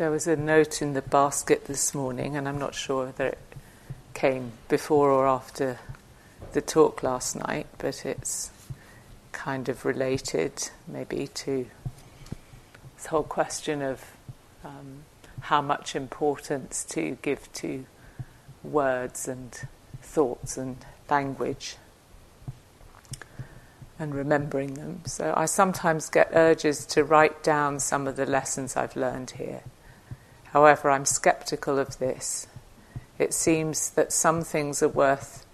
There was a note in the basket this morning, and I'm not sure whether it came before or after the talk last night, but it's kind of related maybe to this whole question of um, how much importance to give to words and thoughts and language and remembering them. So I sometimes get urges to write down some of the lessons I've learned here. However, I'm skeptical of this. It seems that some things are worth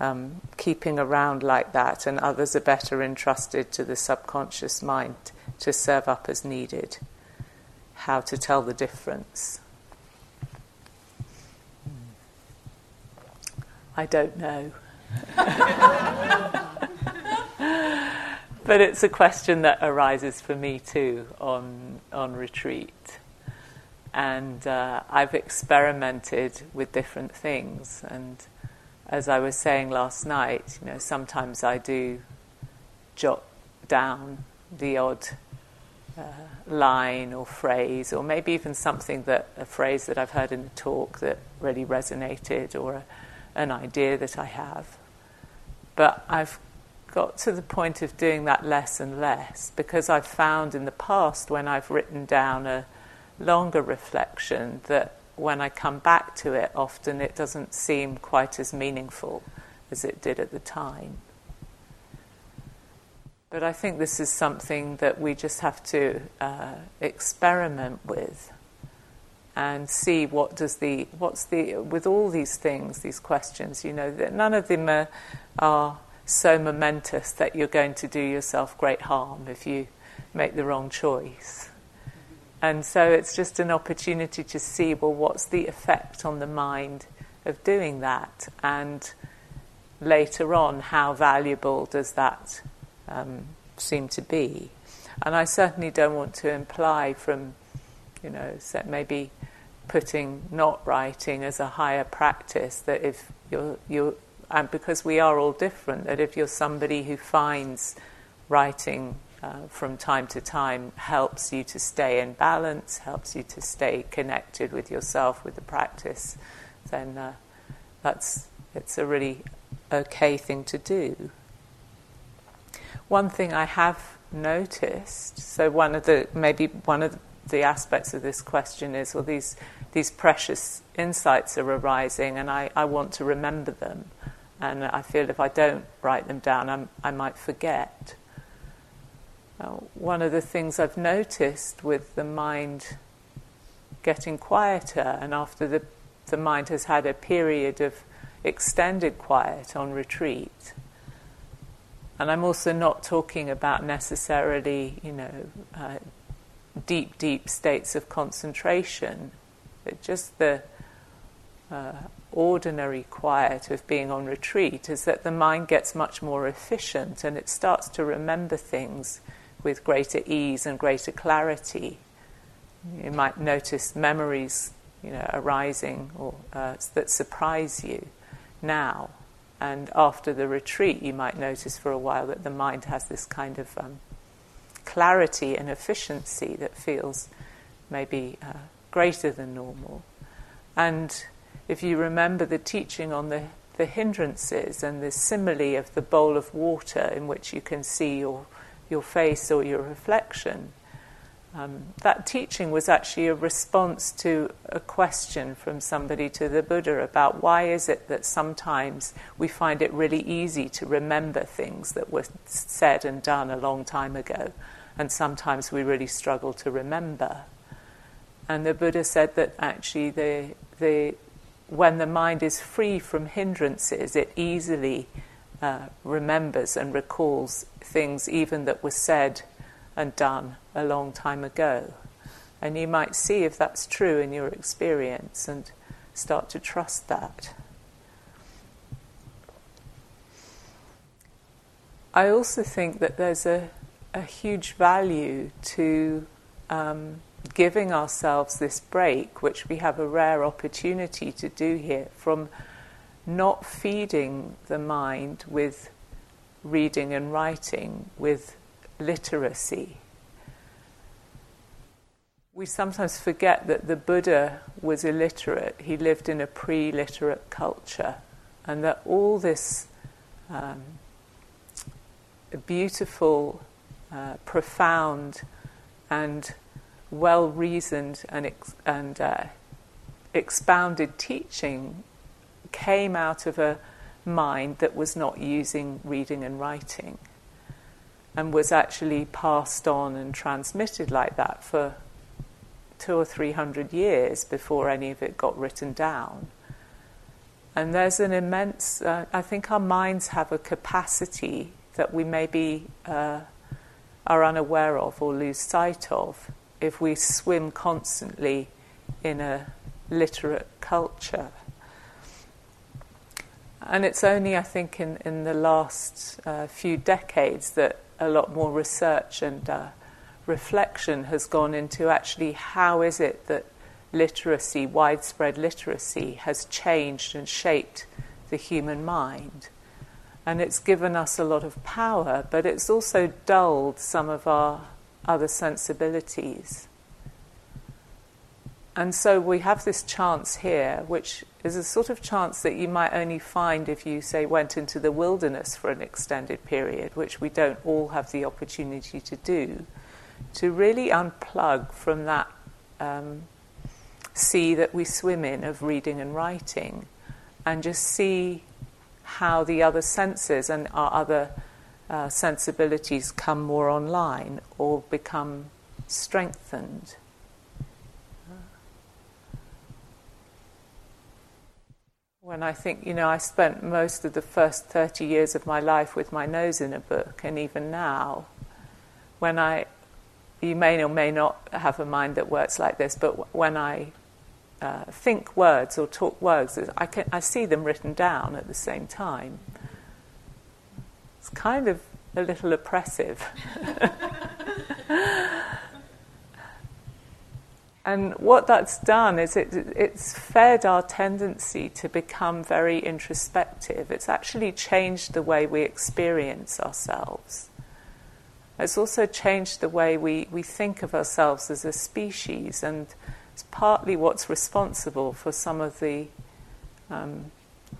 um, keeping around like that, and others are better entrusted to the subconscious mind to serve up as needed. How to tell the difference. I don't know. but it's a question that arises for me too on, on retreat. And uh, I've experimented with different things. And as I was saying last night, you know, sometimes I do jot down the odd uh, line or phrase, or maybe even something that a phrase that I've heard in a talk that really resonated, or a, an idea that I have. But I've got to the point of doing that less and less because I've found in the past when I've written down a longer reflection that when I come back to it, often it doesn't seem quite as meaningful as it did at the time. But I think this is something that we just have to uh, experiment with and see what does the what's the with all these things, these questions. You know that none of them are, are so momentous that you're going to do yourself great harm if you make the wrong choice. And so it's just an opportunity to see well, what's the effect on the mind of doing that? And later on, how valuable does that um, seem to be? And I certainly don't want to imply from, you know, maybe putting not writing as a higher practice that if you're, you're and because we are all different, that if you're somebody who finds writing uh, from time to time helps you to stay in balance, helps you to stay connected with yourself, with the practice, then uh, that's it's a really okay thing to do. One thing I have noticed, so one of the maybe one of the aspects of this question is, well, these these precious insights are arising, and I, I want to remember them, and I feel if I don't write them down, I'm, i might forget. Uh, one of the things I've noticed with the mind getting quieter, and after the, the mind has had a period of extended quiet on retreat, and I'm also not talking about necessarily, you know, uh, deep, deep states of concentration, but just the uh, ordinary quiet of being on retreat is that the mind gets much more efficient and it starts to remember things with greater ease and greater clarity. You might notice memories, you know, arising or uh, that surprise you now, and after the retreat, you might notice for a while that the mind has this kind of um, clarity and efficiency that feels maybe uh, greater than normal. And if you remember the teaching on the, the hindrances and the simile of the bowl of water in which you can see your your face or your reflection. Um, that teaching was actually a response to a question from somebody to the Buddha about why is it that sometimes we find it really easy to remember things that were said and done a long time ago, and sometimes we really struggle to remember. And the Buddha said that actually the, the, when the mind is free from hindrances, it easily uh, remembers and recalls things even that were said and done a long time ago. And you might see if that's true in your experience and start to trust that. I also think that there's a, a huge value to um, giving ourselves this break, which we have a rare opportunity to do here, from not feeding the mind with reading and writing, with literacy. We sometimes forget that the Buddha was illiterate. He lived in a pre literate culture, and that all this um, beautiful, uh, profound, and well reasoned and, ex- and uh, expounded teaching came out of a mind that was not using reading and writing and was actually passed on and transmitted like that for two or three hundred years before any of it got written down. And there's an immense, uh, I think our minds have a capacity that we maybe uh, are unaware of or lose sight of if we swim constantly in a literate culture. And it's only, I think, in, in the last uh, few decades that a lot more research and uh, reflection has gone into actually how is it that literacy, widespread literacy, has changed and shaped the human mind. And it's given us a lot of power, but it's also dulled some of our other sensibilities. And so we have this chance here, which is a sort of chance that you might only find if you, say, went into the wilderness for an extended period, which we don't all have the opportunity to do, to really unplug from that um, sea that we swim in of reading and writing and just see how the other senses and our other uh, sensibilities come more online or become strengthened. When I think, you know, I spent most of the first 30 years of my life with my nose in a book, and even now, when I, you may or may not have a mind that works like this, but when I uh, think words or talk words, I, can, I see them written down at the same time. It's kind of a little oppressive. And what that's done is it, it's fed our tendency to become very introspective. It's actually changed the way we experience ourselves. It's also changed the way we, we think of ourselves as a species, and it's partly what's responsible for some of the, um,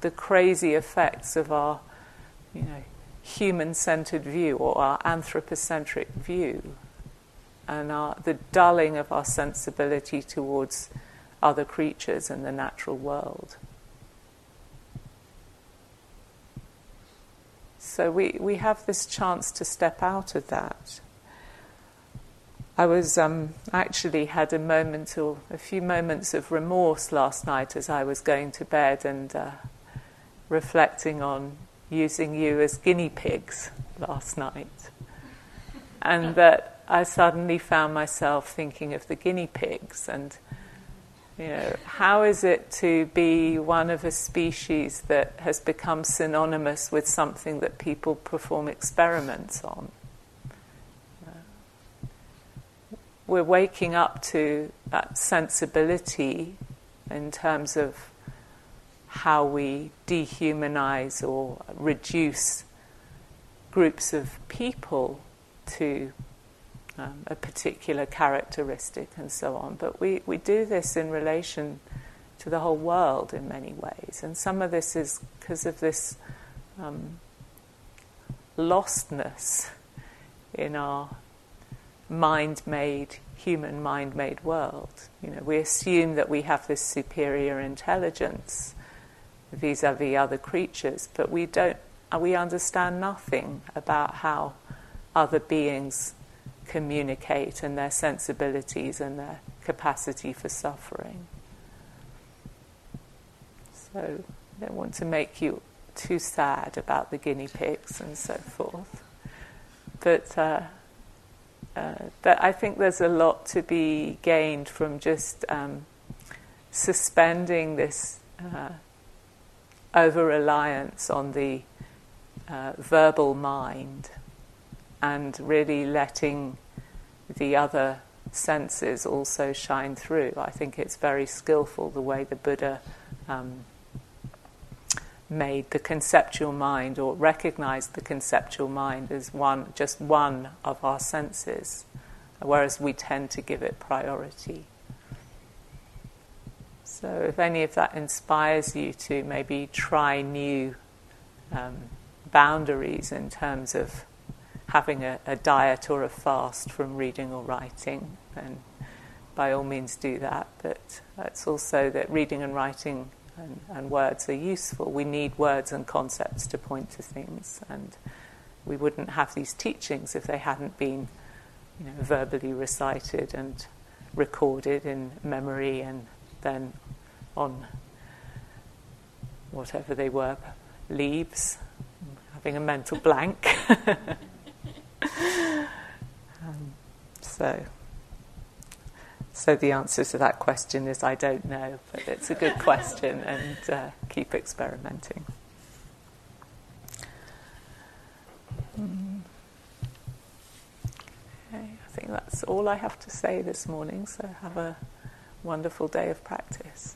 the crazy effects of our you know, human centered view or our anthropocentric view and our, the dulling of our sensibility towards other creatures and the natural world. So we, we have this chance to step out of that. I was um, actually had a moment or a few moments of remorse last night as I was going to bed and uh, reflecting on using you as guinea pigs last night, and that I suddenly found myself thinking of the guinea pigs and you know, how is it to be one of a species that has become synonymous with something that people perform experiments on? We're waking up to that sensibility in terms of how we dehumanize or reduce groups of people to um, a particular characteristic and so on. But we, we do this in relation to the whole world in many ways. And some of this is because of this um, lostness in our mind made, human mind made world. You know, we assume that we have this superior intelligence vis a vis other creatures, but we don't, we understand nothing about how other beings communicate and their sensibilities and their capacity for suffering. So I don't want to make you too sad about the guinea pigs and so forth. But, uh, uh, but I think there's a lot to be gained from just um, suspending this uh, over reliance on the uh, verbal mind and really letting the other senses also shine through. I think it's very skillful the way the Buddha um, made the conceptual mind or recognized the conceptual mind as one, just one of our senses, whereas we tend to give it priority. So, if any of that inspires you to maybe try new um, boundaries in terms of having a, a, diet or a fast from reading or writing, then by all means do that. But it's also that reading and writing and, and words are useful. We need words and concepts to point to things, and we wouldn't have these teachings if they hadn't been, you know, verbally recited and recorded in memory and then on whatever they were, leaves, having a mental blank. um, so, so the answer to that question is I don't know, but it's a good question and uh, keep experimenting. Mm. Okay, I think that's all I have to say this morning, so have a wonderful day of practice.